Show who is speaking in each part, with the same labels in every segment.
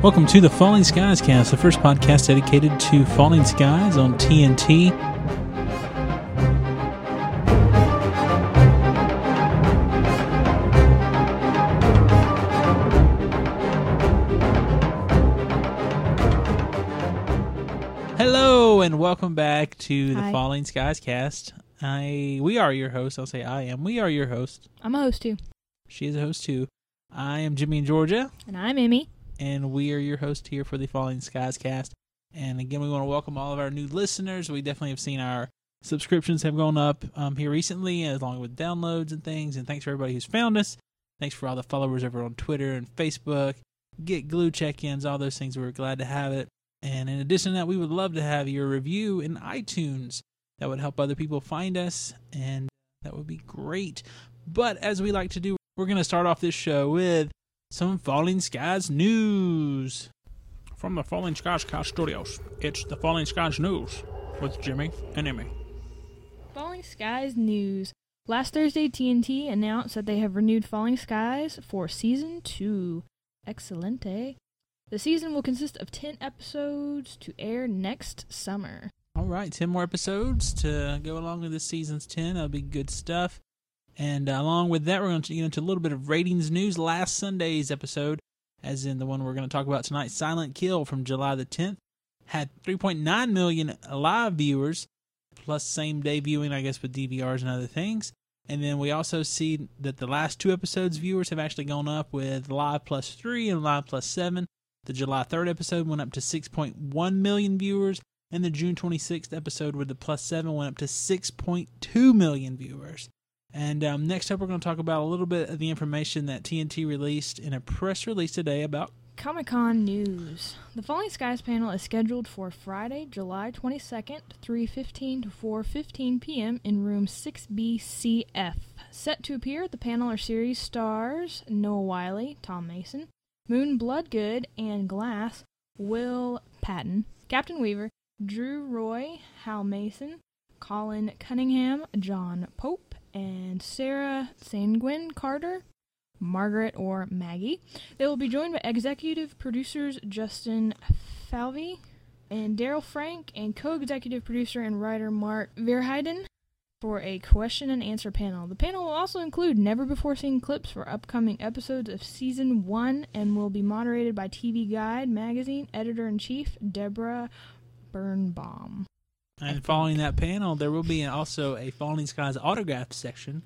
Speaker 1: Welcome to the Falling Skies Cast, the first podcast dedicated to falling skies on TNT. Hello and welcome back to the
Speaker 2: Hi.
Speaker 1: Falling Skies Cast. I we are your hosts. I'll say I am. We are your host.
Speaker 2: I'm a host too.
Speaker 1: She is a host too. I am Jimmy and Georgia.
Speaker 2: And I'm Emmy.
Speaker 1: And we are your host here for the Falling Skies cast. And again, we want to welcome all of our new listeners. We definitely have seen our subscriptions have gone up um, here recently, along with downloads and things. And thanks for everybody who's found us. Thanks for all the followers over on Twitter and Facebook. Get glue check-ins, all those things. We're glad to have it. And in addition to that, we would love to have your review in iTunes. That would help other people find us, and that would be great. But as we like to do, we're going to start off this show with some Falling Skies news. From the Falling Skies Cast Studios, it's the Falling Skies News with Jimmy and Emmy.
Speaker 2: Falling Skies news. Last Thursday, TNT announced that they have renewed Falling Skies for season two. Excelente. The season will consist of 10 episodes to air next summer.
Speaker 1: All right, 10 more episodes to go along with this season's 10. That'll be good stuff. And uh, along with that, we're going to get into a little bit of ratings news. Last Sunday's episode, as in the one we're going to talk about tonight, Silent Kill from July the 10th, had 3.9 million live viewers, plus same day viewing, I guess, with DVRs and other things. And then we also see that the last two episodes' viewers have actually gone up with live plus three and live plus seven. The July 3rd episode went up to 6.1 million viewers, and the June 26th episode with the plus seven went up to 6.2 million viewers. And um, next up, we're going to talk about a little bit of the information that TNT released in a press release today about.
Speaker 2: Comic Con news. The Falling Skies panel is scheduled for Friday, July 22nd, 3:15 to 4:15 p.m. in room 6BCF. Set to appear at the panel are series stars Noah Wyle, Tom Mason, Moon Bloodgood, Anne Glass, Will Patton, Captain Weaver, Drew Roy, Hal Mason, Colin Cunningham, John Pope, and Sarah Sanguin Carter, Margaret or Maggie. They will be joined by executive producers Justin Falvey and Daryl Frank and co-executive producer and writer Mark Verheiden for a question and answer panel. The panel will also include never before seen clips for upcoming episodes of season 1 and will be moderated by TV Guide magazine editor-in-chief Deborah Birnbaum.
Speaker 1: And following that panel, there will be also a Falling Skies autograph section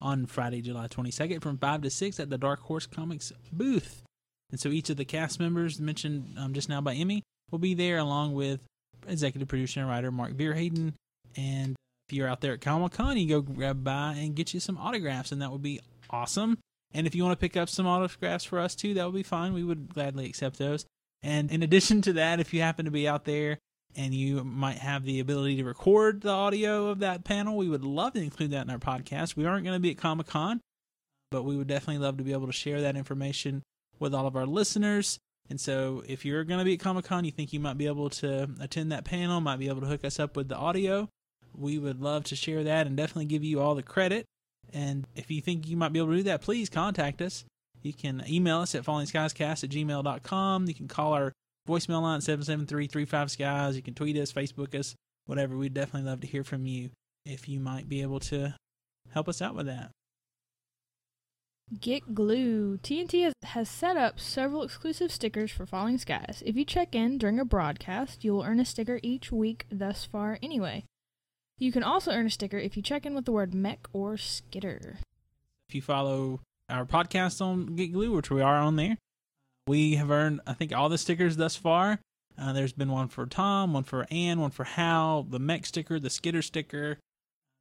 Speaker 1: on Friday, July 22nd from 5 to 6 at the Dark Horse Comics booth. And so each of the cast members mentioned um, just now by Emmy will be there along with executive producer and writer Mark Verheiden. And if you're out there at Comic Con, you go grab by and get you some autographs, and that would be awesome. And if you want to pick up some autographs for us too, that would be fine. We would gladly accept those. And in addition to that, if you happen to be out there and you might have the ability to record the audio of that panel, we would love to include that in our podcast. We aren't going to be at Comic Con, but we would definitely love to be able to share that information with all of our listeners. And so, if you're going to be at Comic Con, you think you might be able to attend that panel, might be able to hook us up with the audio, we would love to share that and definitely give you all the credit. And if you think you might be able to do that, please contact us. You can email us at fallingskiescast at gmail.com. You can call our voicemail line 773-35-skies. You can tweet us, Facebook us, whatever. We'd definitely love to hear from you if you might be able to help us out with that.
Speaker 2: Get Glue. TNT has, has set up several exclusive stickers for Falling Skies. If you check in during a broadcast, you will earn a sticker each week thus far anyway. You can also earn a sticker if you check in with the word mech or skitter.
Speaker 1: If you follow our podcast on Get Glue, which we are on there, we have earned, I think, all the stickers thus far. Uh, there's been one for Tom, one for Ann, one for Hal, the mech sticker, the skitter sticker.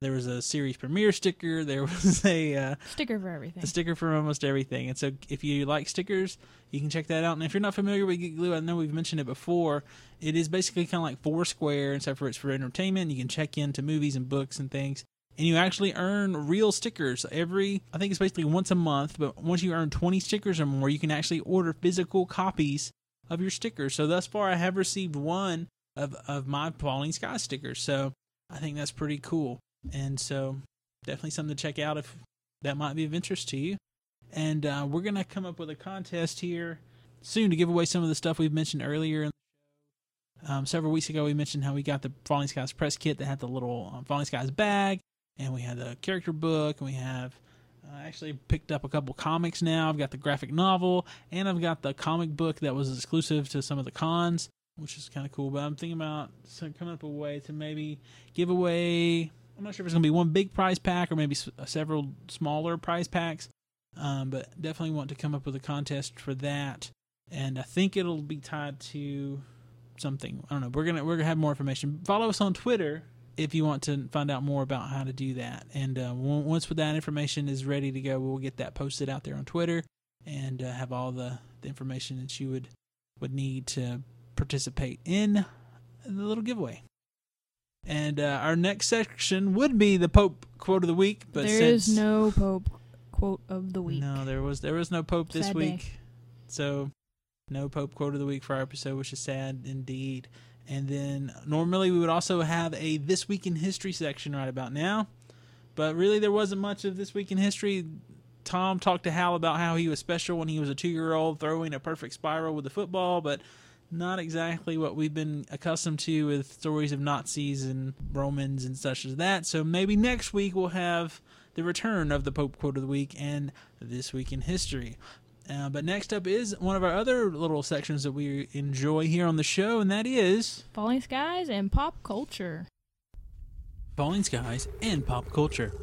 Speaker 1: There was a series premiere sticker. There was a uh,
Speaker 2: Sticker for everything.
Speaker 1: a sticker for almost everything. And so, if you like stickers, you can check that out. And if you're not familiar with Get Glue, I know we've mentioned it before. It is basically kind of like Foursquare, except for it's for entertainment. You can check into movies and books and things, and you actually earn real stickers every. I think it's basically once a month, but once you earn 20 stickers or more, you can actually order physical copies of your stickers. So thus far, I have received one of of my Falling Sky stickers. So I think that's pretty cool. And so definitely something to check out if that might be of interest to you. And uh, we're gonna come up with a contest here soon to give away some of the stuff we've mentioned earlier. Um, several weeks ago, we mentioned how we got the Falling Skies press kit that had the little um, Falling Skies bag, and we had the character book, and we have I actually picked up a couple comics now. I've got the graphic novel, and I've got the comic book that was exclusive to some of the cons, which is kind of cool. But I'm thinking about coming up a way to maybe give away. I'm not sure if it's going to be one big prize pack or maybe several smaller prize packs, um, but definitely want to come up with a contest for that. And I think it'll be tied to something. I don't know. We're gonna we're gonna have more information. Follow us on Twitter if you want to find out more about how to do that. And uh, once that information is ready to go, we'll get that posted out there on Twitter and uh, have all the, the information that you would would need to participate in the little giveaway. And uh, our next section would be the Pope quote of the week, but
Speaker 2: there
Speaker 1: since,
Speaker 2: is no Pope quote of the week.
Speaker 1: No, there was there was no Pope this
Speaker 2: Sad
Speaker 1: week,
Speaker 2: day.
Speaker 1: so no Pope quote of the week for our episode, which is sad indeed. And then normally we would also have a This Week in History section right about now. But really, there wasn't much of This Week in History. Tom talked to Hal about how he was special when he was a two year old throwing a perfect spiral with the football, but not exactly what we've been accustomed to with stories of Nazis and Romans and such as that. So maybe next week we'll have the return of the Pope quote of the week and This Week in History. Uh, but next up is one of our other little sections that we enjoy here on the show, and that is
Speaker 2: Falling Skies and Pop Culture.
Speaker 1: Falling Skies and Pop Culture.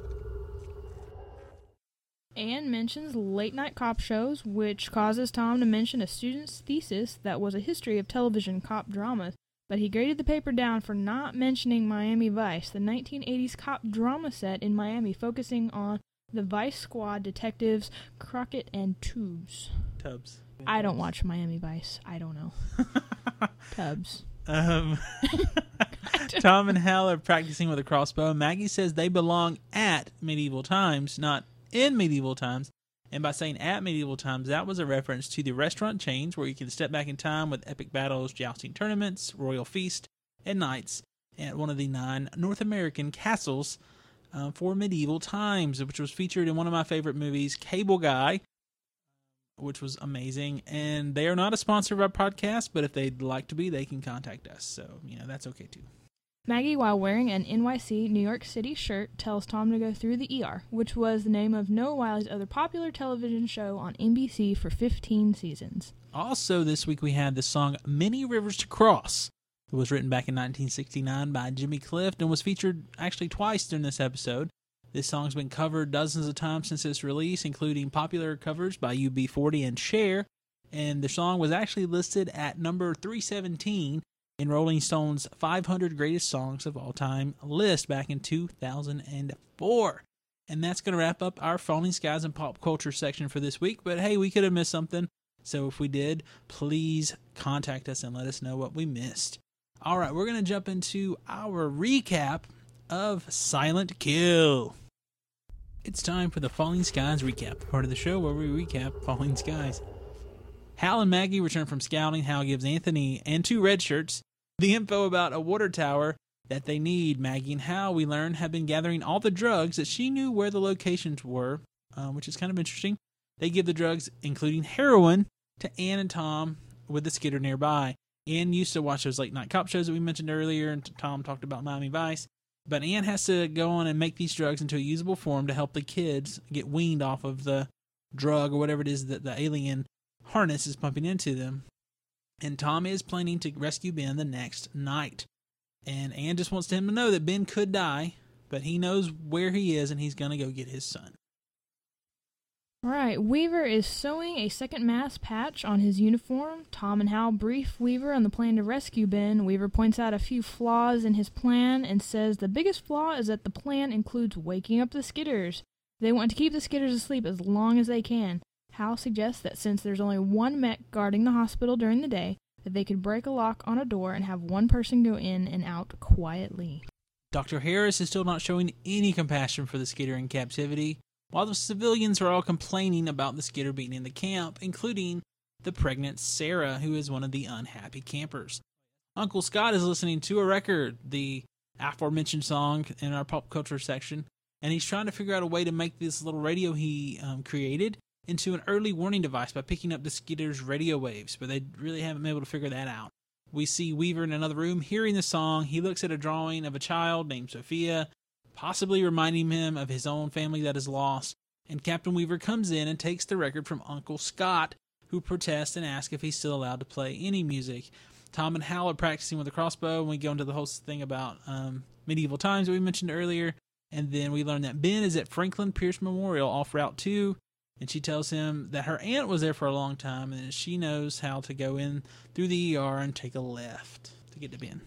Speaker 2: Anne mentions late night cop shows, which causes Tom to mention a student's thesis that was a history of television cop dramas, but he graded the paper down for not mentioning Miami Vice, the 1980s cop drama set in Miami focusing on the Vice Squad detectives Crockett and Tubbs.
Speaker 1: Tubbs.
Speaker 2: I don't watch Miami Vice. I don't know. Tubbs.
Speaker 1: Um, Tom and Hal are practicing with a crossbow. Maggie says they belong at medieval times, not in medieval times. And by saying at medieval times, that was a reference to the restaurant chains where you can step back in time with epic battles, jousting tournaments, royal feast, and knights at one of the nine North American castles uh, for medieval times, which was featured in one of my favorite movies, Cable Guy, which was amazing. And they are not a sponsor of our podcast, but if they'd like to be, they can contact us. So, you know, that's okay too.
Speaker 2: Maggie, while wearing an NYC New York City shirt, tells Tom to go through the ER, which was the name of Noah Wyle's other popular television show on NBC for 15 seasons.
Speaker 1: Also, this week we had the song Many Rivers to Cross it was written back in 1969 by Jimmy Cliff and was featured actually twice during this episode. This song's been covered dozens of times since its release, including popular covers by UB40 and Cher. And the song was actually listed at number 317 in Rolling Stone's 500 Greatest Songs of All Time list back in 2004. And that's going to wrap up our Falling Skies and Pop Culture section for this week. But hey, we could have missed something. So if we did, please contact us and let us know what we missed. All right, we're going to jump into our recap of Silent Kill. It's time for the Falling Skies recap, part of the show where we recap Falling Skies. Hal and Maggie return from scouting. Hal gives Anthony and two red shirts the info about a water tower that they need. Maggie and Hal, we learn, have been gathering all the drugs that she knew where the locations were, uh, which is kind of interesting. They give the drugs, including heroin, to Anne and Tom with the skitter nearby. Anne used to watch those late night cop shows that we mentioned earlier, and Tom talked about Miami Vice. But Anne has to go on and make these drugs into a usable form to help the kids get weaned off of the drug or whatever it is that the alien harness is pumping into them. And Tom is planning to rescue Ben the next night. And Anne just wants him to know that Ben could die, but he knows where he is and he's going to go get his son.
Speaker 2: Right, Weaver is sewing a second mass patch on his uniform. Tom and Hal brief Weaver on the plan to rescue Ben. Weaver points out a few flaws in his plan and says the biggest flaw is that the plan includes waking up the Skitters. They want to keep the Skitters asleep as long as they can. Hal suggests that since there's only one mech guarding the hospital during the day, that they could break a lock on a door and have one person go in and out quietly.
Speaker 1: Dr. Harris is still not showing any compassion for the Skitter in captivity while the civilians are all complaining about the skitter being in the camp, including the pregnant Sarah, who is one of the unhappy campers. Uncle Scott is listening to a record, the aforementioned song in our pop culture section, and he's trying to figure out a way to make this little radio he um, created into an early warning device by picking up the skitter's radio waves, but they really haven't been able to figure that out. We see Weaver in another room hearing the song. He looks at a drawing of a child named Sophia, possibly reminding him of his own family that is lost. And Captain Weaver comes in and takes the record from Uncle Scott, who protests and asks if he's still allowed to play any music. Tom and Hal are practicing with a crossbow, and we go into the whole thing about um, medieval times that we mentioned earlier. And then we learn that Ben is at Franklin Pierce Memorial off Route 2, and she tells him that her aunt was there for a long time and she knows how to go in through the ER and take a left to get to Ben.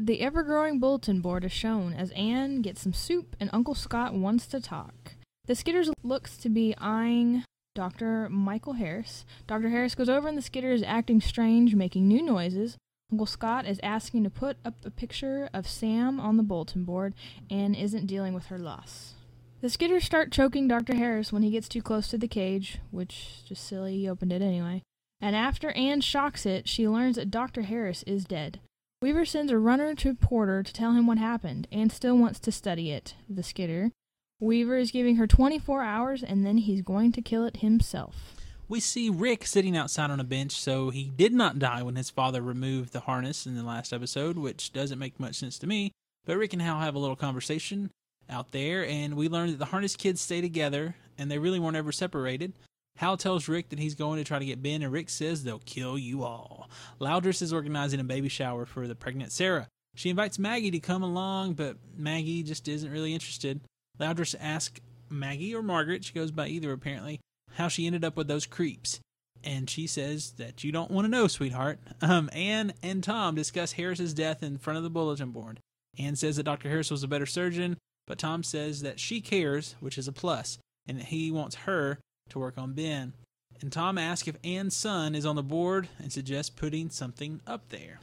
Speaker 2: The ever growing bulletin board is shown as Anne gets some soup and Uncle Scott wants to talk. The Skitters looks to be eyeing Dr. Michael Harris. Dr. Harris goes over and the Skitter is acting strange, making new noises. Uncle Scott is asking to put up a picture of Sam on the bulletin board and isn't dealing with her loss. The Skitters start choking Dr. Harris when he gets too close to the cage, which just silly, he opened it anyway. And after Anne shocks it, she learns that Dr. Harris is dead. Weaver sends a runner to Porter to tell him what happened. Anne still wants to study it, the Skitter. Weaver is giving her 24 hours and then he's going to kill it himself.
Speaker 1: We see Rick sitting outside on a bench, so he did not die when his father removed the harness in the last episode, which doesn't make much sense to me. But Rick and Hal have a little conversation out there, and we learn that the harness kids stay together, and they really weren't ever separated. Hal tells Rick that he's going to try to get Ben, and Rick says they'll kill you all. Lourdes is organizing a baby shower for the pregnant Sarah. She invites Maggie to come along, but Maggie just isn't really interested. Lourdes asks Maggie or Margaret, she goes by either apparently, how she ended up with those creeps. And she says that you don't want to know, sweetheart. Um, Anne and Tom discuss Harris's death in front of the bulletin board. Anne says that Dr. Harris was a better surgeon, but Tom says that she cares, which is a plus, and that he wants her to work on Ben. And Tom asks if Anne's son is on the board and suggests putting something up there.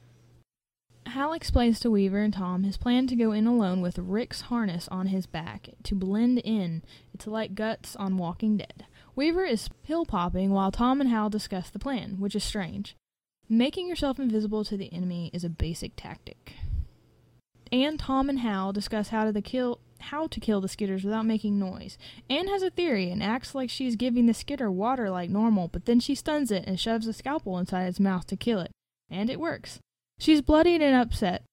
Speaker 2: Hal explains to Weaver and Tom his plan to go in alone with Rick's harness on his back to blend in. It's like Guts on Walking Dead. Weaver is pill popping while Tom and Hal discuss the plan, which is strange. Making yourself invisible to the enemy is a basic tactic. And Tom and Hal discuss how to kill how to kill the skitters without making noise. Anne has a theory and acts like she's giving the skitter water like normal, but then she stuns it and shoves a scalpel inside its mouth to kill it. And it works. She's bloodied and upset.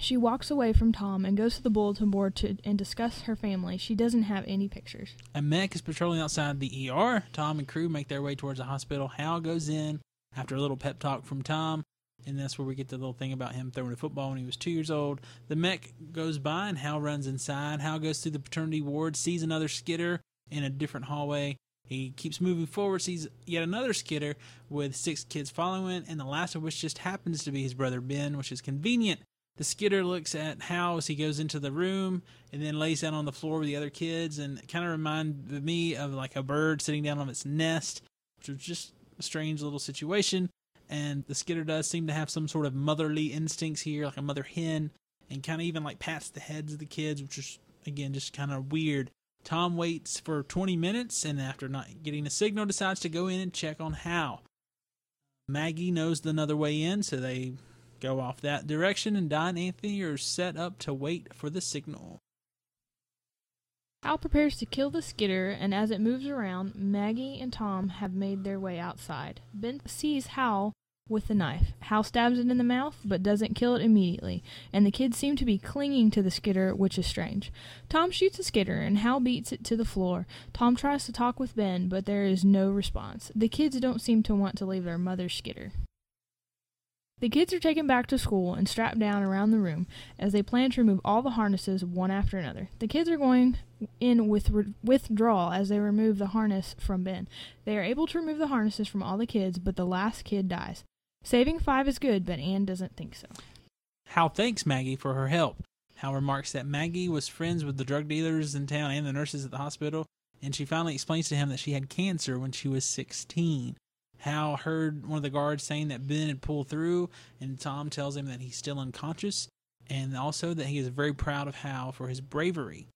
Speaker 2: She walks away from Tom and goes to the bulletin board to and discuss her family. She doesn't have any pictures.
Speaker 1: A mech is patrolling outside the ER. Tom and crew make their way towards the hospital. Hal goes in after a little pep talk from Tom, and that's where we get the little thing about him throwing a football when he was two years old. The mech goes by, and Hal runs inside. Hal goes through the paternity ward, sees another skitter in a different hallway. He keeps moving forward, sees yet another skitter with six kids following, and the last of which just happens to be his brother Ben, which is convenient. The skitter looks at Hal as he goes into the room and then lays down on the floor with the other kids, and kind of reminded me of like a bird sitting down on its nest, which was just a strange little situation. And the skitter does seem to have some sort of motherly instincts here, like a mother hen, and kind of even like pats the heads of the kids, which is again just kind of weird. Tom waits for 20 minutes and after not getting a signal decides to go in and check on Hal. Maggie knows another way in, so they go off that direction and Don and Anthony are set up to wait for the signal.
Speaker 2: Hal prepares to kill the skitter, and as it moves around, Maggie and Tom have made their way outside. Ben sees Hal with the knife. Hal stabs it in the mouth, but doesn't kill it immediately, and the kids seem to be clinging to the skitter, which is strange. Tom shoots the skitter, and Hal beats it to the floor. Tom tries to talk with Ben, but there is no response. The kids don't seem to want to leave their mother's skitter. The kids are taken back to school and strapped down around the room as they plan to remove all the harnesses one after another. The kids are going in with re- withdrawal as they remove the harness from Ben. They are able to remove the harnesses from all the kids, but the last kid dies. Saving five is good, but Anne doesn't think so.
Speaker 1: Hal thanks Maggie for her help. Hal remarks that Maggie was friends with the drug dealers in town and the nurses at the hospital, and she finally explains to him that she had cancer when she was 16. Hal heard one of the guards saying that Ben had pulled through, and Tom tells him that he's still unconscious, and also that he is very proud of Hal for his bravery.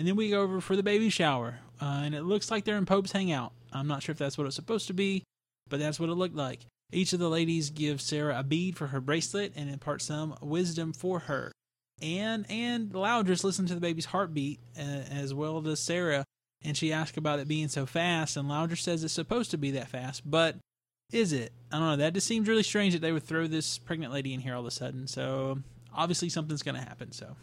Speaker 1: And then we go over for the baby shower, uh, and it looks like they're in Pope's hangout. I'm not sure if that's what it's supposed to be, but that's what it looked like. Each of the ladies give Sarah a bead for her bracelet and impart some wisdom for her. Anne and Lourdes listen to the baby's heartbeat, uh, as well as Sarah, and she asks about it being so fast, and Lounger says it's supposed to be that fast, but is it? I don't know. That just seems really strange that they would throw this pregnant lady in here all of a sudden. So obviously something's going to happen. So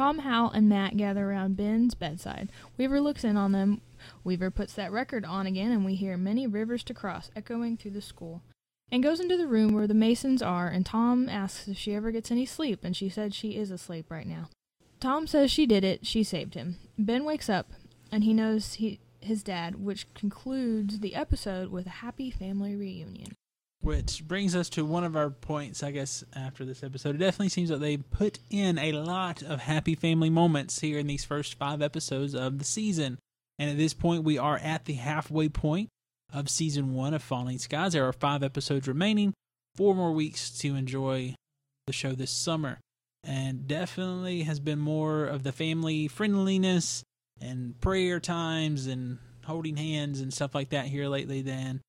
Speaker 2: Tom, Hal, and Matt gather around Ben's bedside. Weaver looks in on them. Weaver puts that record on again, and we hear many rivers to cross echoing through the school. And goes into the room where the Masons are, and Tom asks if she ever gets any sleep, and she said she is asleep right now. Tom says she did it, she saved him. Ben wakes up, and he knows he his dad, which concludes the episode with a happy family reunion.
Speaker 1: Which brings us to one of our points, I guess, after this episode. It definitely seems like they put in a lot of happy family moments here in these first five episodes of the season. And at this point, we are at the halfway point of season one of Falling Skies. There are five episodes remaining, four more weeks to enjoy the show this summer. And definitely has been more of the family friendliness and prayer times and holding hands and stuff like that here lately than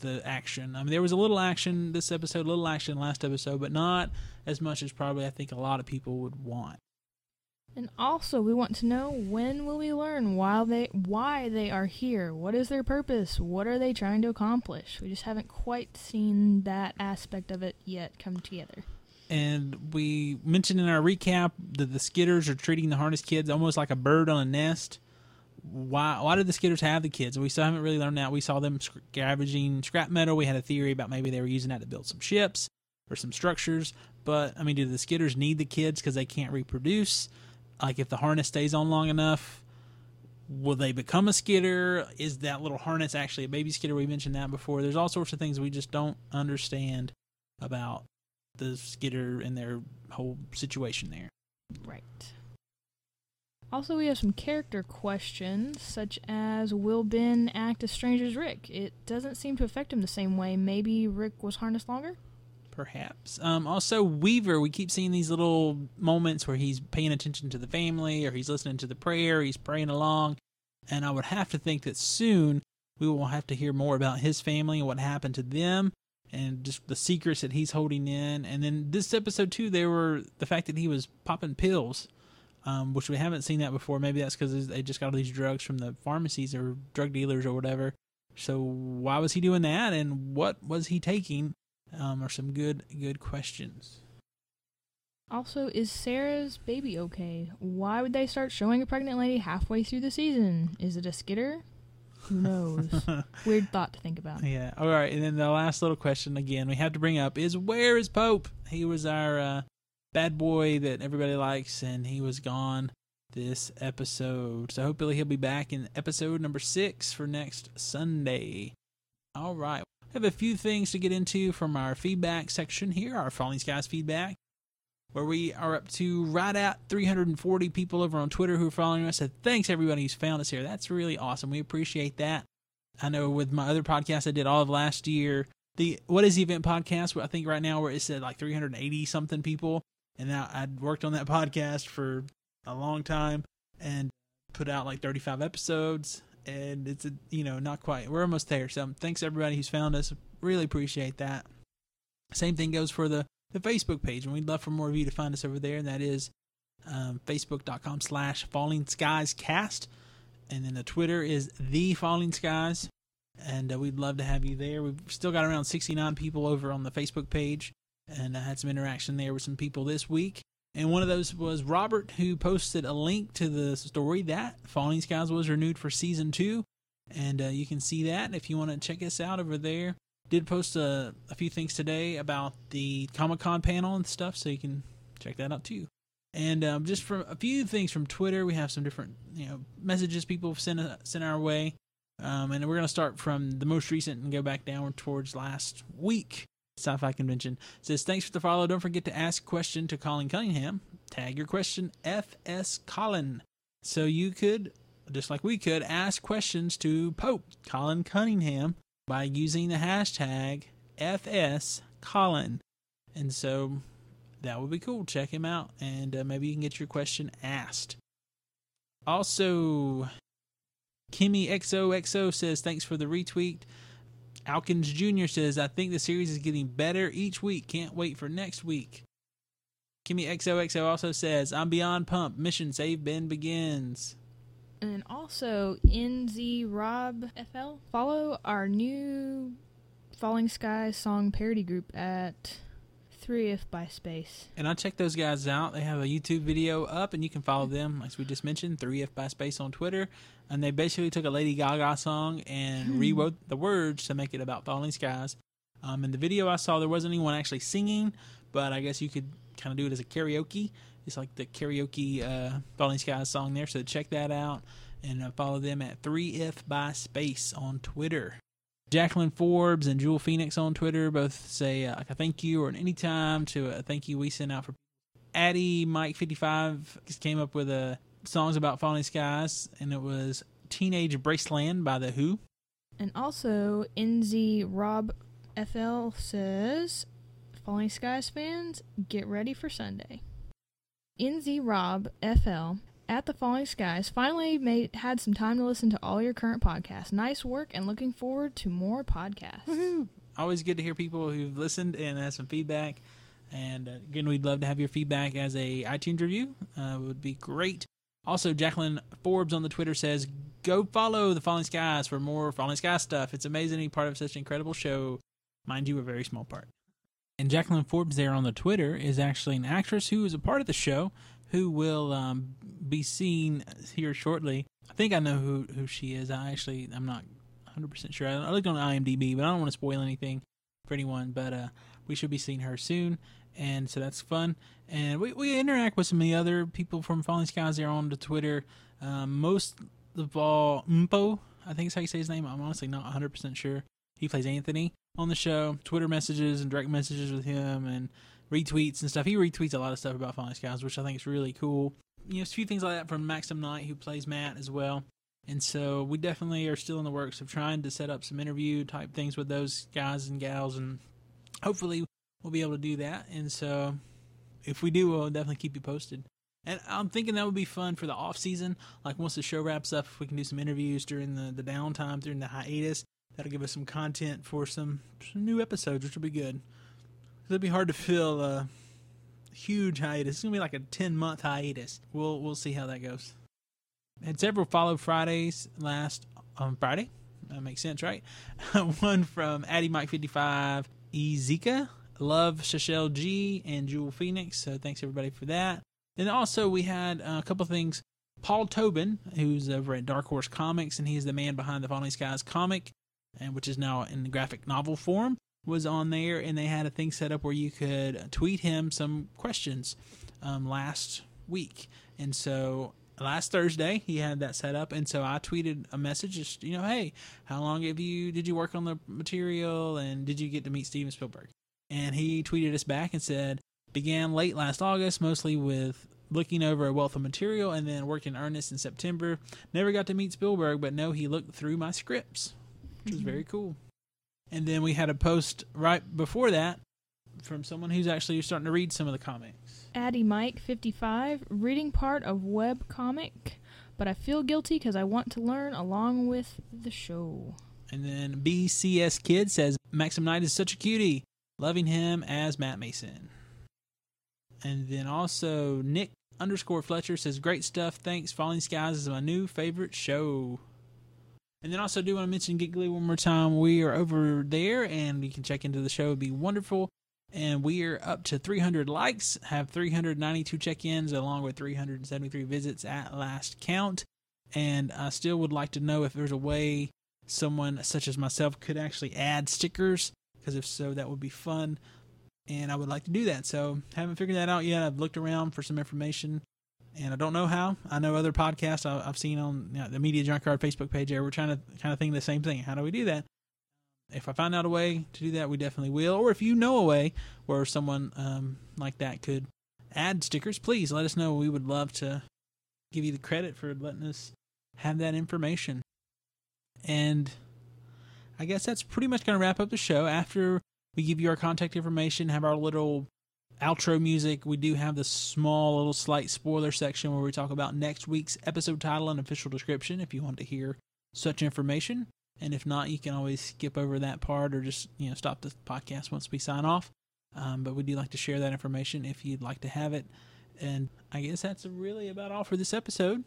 Speaker 1: the action. I mean, there was a little action this episode, a little action last episode, but not as much as probably I think a lot of people would want.
Speaker 2: And also, we want to know when will we learn why they why they are here? What is their purpose? What are they trying to accomplish? We just haven't quite seen that aspect of it yet come together.
Speaker 1: And we mentioned in our recap that the Skitters are treating the harness kids almost like a bird on a nest why why did the Skitters have the kids? We still haven't really learned that. We saw them scavenging scrap metal. We had a theory about maybe they were using that to build some ships or some structures. But I mean, do the Skitters need the kids because they can't reproduce? Like if the harness stays on long enough, will they become a skitter? Is that little harness actually a baby skitter? We mentioned that before. There's all sorts of things we just don't understand about the skitter and their whole situation there.
Speaker 2: Right. Also, we have some character questions, such as Will Ben act as strange as Rick? It doesn't seem to affect him the same way. Maybe Rick was harnessed longer?
Speaker 1: Perhaps. Um, also, Weaver, we keep seeing these little moments where he's paying attention to the family or he's listening to the prayer, he's praying along. And I would have to think that soon we will have to hear more about his family and what happened to them and just the secrets that he's holding in. And then this episode, too, there were the fact that he was popping pills um, which we haven't seen that before. Maybe that's because they just got all these drugs from the pharmacies or drug dealers or whatever. So why was he doing that, and what was he taking? Um, are some good good questions.
Speaker 2: Also, is Sarah's baby okay? Why would they start showing a pregnant lady halfway through the season? Is it a skitter? Who knows? Weird thought to think about.
Speaker 1: Yeah. All right. And then the last little question again we have to bring up is where is Pope? He was our uh, bad boy that everybody likes, and he was gone this episode. So hopefully he'll be back in episode number six for next Sunday. All right. We have a few things to get into from our feedback section here, our Falling Skies feedback, where we are up to right at 340 people over on Twitter who are following us. So thanks everybody who's found us here. That's really awesome. We appreciate that. I know with my other podcast I did all of last year, the What is the Event podcast, I think right now where it said like 380 something people and now I'd worked on that podcast for a long time and put out like 35 episodes and it's a, you know not quite we're almost there. So thanks everybody who's found us. Really appreciate that. Same thing goes for the the facebook page and we'd love for more of you to find us over there and that is um, facebook.com slash falling skies cast and then the twitter is the falling skies and uh, we'd love to have you there. We've still got around 69 people over on the facebook page and I had some interaction there with some people this week. And one of those was Robert, who posted a link to the story that Falling Skies was renewed for season two. And uh, you can see that if you want to check us out over there. Did post a, a few things today about the Comic Con panel and stuff, so you can check that out too. And um, just from a few things from Twitter, we have some different you know messages people have sent uh, sent our way. Um, and we're going to start from the most recent and go back down towards last week sci-fi convention. Says thanks for the follow. Don't forget to ask question to Colin Cunningham. Tag your question FS Colin. So you could, just like we could, ask questions to Pope Colin Cunningham by using the hashtag FS Colin. And so that would be cool. Check him out, and uh, maybe you can get your question asked. Also, Kimmy XOXO says thanks for the retweet. Alkins Jr. says, I think the series is getting better each week. Can't wait for next week. Kimmy XOXO also says, I'm beyond pumped. Mission Save Ben begins.
Speaker 2: And also NZ Rob FL. Follow our new Falling Skies song parody group at 3if by Space.
Speaker 1: And I check those guys out. They have a YouTube video up, and you can follow them, as we just mentioned, 3if by Space on Twitter. And they basically took a Lady Gaga song and rewrote the words to make it about falling skies. Um, in the video I saw, there wasn't anyone actually singing, but I guess you could kind of do it as a karaoke. It's like the karaoke uh, Falling Skies song there. So check that out and uh, follow them at 3if by Space on Twitter. Jacqueline Forbes and Jewel Phoenix on Twitter both say uh, like a thank you or an anytime to a thank you we sent out for Addy Mike 55 just came up with a songs about falling skies and it was Teenage Braceland by The Who.
Speaker 2: And also, NZ Rob FL says, Falling Skies fans, get ready for Sunday. NZ Rob FL at the Falling Skies finally made had some time to listen to all your current podcasts. Nice work and looking forward to more podcasts.
Speaker 1: Woohoo! Always good to hear people who've listened and have some feedback. And uh, again, we'd love to have your feedback as a iTunes review. Uh, would be great. Also, Jacqueline Forbes on the Twitter says, "Go follow the Falling Skies for more Falling Sky stuff. It's amazing to be part of such an incredible show. Mind you, a very small part." And Jacqueline Forbes there on the Twitter is actually an actress who is a part of the show who will um, be seen here shortly. I think I know who, who she is. I actually, I'm not 100% sure. I looked on IMDb, but I don't want to spoil anything for anyone. But uh, we should be seeing her soon. And so that's fun. And we, we interact with some of the other people from Falling Skies there on the Twitter. Um, most of all, Mpho, I think is how you say his name. I'm honestly not 100% sure. He plays Anthony on the show. Twitter messages and direct messages with him and retweets and stuff. He retweets a lot of stuff about Falling Skies, which I think is really cool. You know, a few things like that from Maxim Knight, who plays Matt as well. And so we definitely are still in the works of trying to set up some interview type things with those guys and gals, and hopefully we'll be able to do that. And so if we do, we'll definitely keep you posted. And I'm thinking that would be fun for the off season. Like once the show wraps up, if we can do some interviews during the, the downtime, during the hiatus, that'll give us some content for some, some new episodes, which will be good. It'll be hard to fill a huge hiatus. It's gonna be like a ten month hiatus. We'll we'll see how that goes. Had several follow Fridays last on Friday. That makes sense, right? One from Addy Mike fifty five, Ezeka, Love Shashel G, and Jewel Phoenix. So thanks everybody for that. Then also we had a couple things. Paul Tobin, who's over at Dark Horse Comics, and he's the man behind the Falling Skies comic, and which is now in graphic novel form was on there, and they had a thing set up where you could tweet him some questions um, last week. And so last Thursday he had that set up, and so I tweeted a message, just you know, hey, how long have you did you work on the material, and did you get to meet Steven Spielberg? And he tweeted us back and said, began late last August, mostly with looking over a wealth of material, and then worked in earnest in September. Never got to meet Spielberg, but no, he looked through my scripts, which mm-hmm. was very cool. And then we had a post right before that from someone who's actually starting to read some of the comics.
Speaker 2: Addy Mike 55, reading part of web comic, but I feel guilty because I want to learn along with the show.
Speaker 1: And then BCS Kid says Maxim Knight is such a cutie, loving him as Matt Mason. And then also Nick underscore Fletcher says great stuff. Thanks. Falling Skies is my new favorite show. And then also do want to mention Get Glue one more time. We are over there and you can check into the show. It'd be wonderful. And we are up to 300 likes, have 392 check-ins along with 373 visits at last count. And I still would like to know if there's a way someone such as myself could actually add stickers because if so that would be fun and I would like to do that. So haven't figured that out yet. I've looked around for some information and I don't know how. I know other podcasts I've seen on you know, the Media Junkyard Facebook page there. We're trying to kind of think the same thing. How do we do that? If I find out a way to do that, we definitely will. Or if you know a way where someone um, like that could add stickers, please let us know. We would love to give you the credit for letting us have that information. And I guess that's pretty much going to wrap up the show. After we give you our contact information, have our little outro music, we do have the small little slight spoiler section where we talk about next week's episode title and official description if you want to hear such information. And if not, you can always skip over that part or just you know stop the podcast once we sign off. Um, but we do like to share that information if you'd like to have it. And I guess that's really about all for this episode.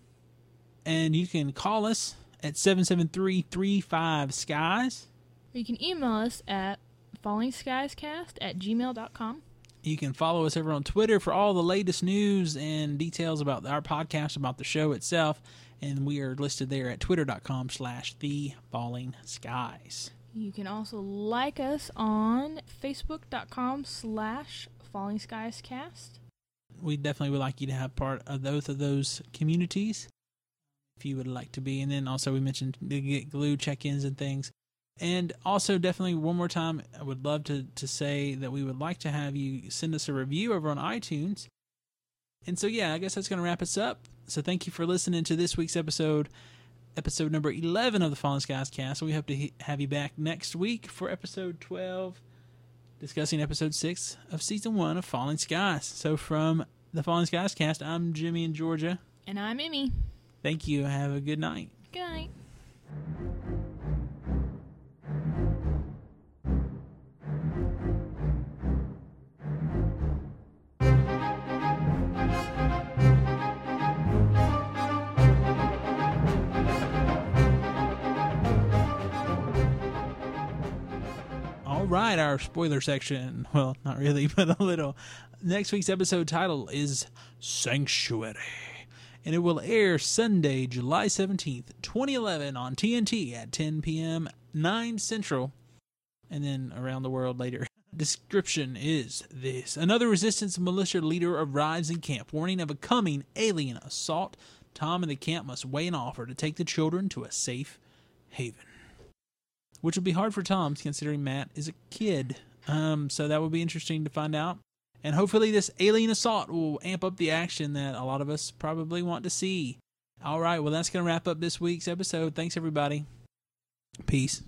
Speaker 1: And you can call us at 773 35 Skies.
Speaker 2: Or you can email us at fallingskiescast at gmail.com.
Speaker 1: You can follow us over on Twitter for all the latest news and details about our podcast, about the show itself. And we are listed there at twitter.com slash the falling skies.
Speaker 2: You can also like us on facebook.com slash falling skies cast.
Speaker 1: We definitely would like you to have part of both of those communities if you would like to be. And then also we mentioned to get glue check-ins and things. And also definitely one more time, I would love to, to say that we would like to have you send us a review over on iTunes. And so yeah, I guess that's going to wrap us up. So thank you for listening to this week's episode, episode number 11 of the Fallen Skies cast. We hope to he- have you back next week for episode 12, discussing episode 6 of season 1 of Falling Skies. So from the Fallen Skies cast, I'm Jimmy in Georgia.
Speaker 2: And I'm Emmy.
Speaker 1: Thank you. Have a good night.
Speaker 2: Good night.
Speaker 1: All right, our spoiler section. Well, not really, but a little. Next week's episode title is Sanctuary, and it will air Sunday, July 17th, 2011, on TNT at 10 p.m., 9 Central, and then around the world later. Description is this Another resistance militia leader arrives in camp, warning of a coming alien assault. Tom and the camp must weigh an offer to take the children to a safe haven which would be hard for Tom considering Matt is a kid. Um, so that would be interesting to find out. And hopefully, this alien assault will amp up the action that a lot of us probably want to see. All right, well, that's going to wrap up this week's episode. Thanks, everybody. Peace.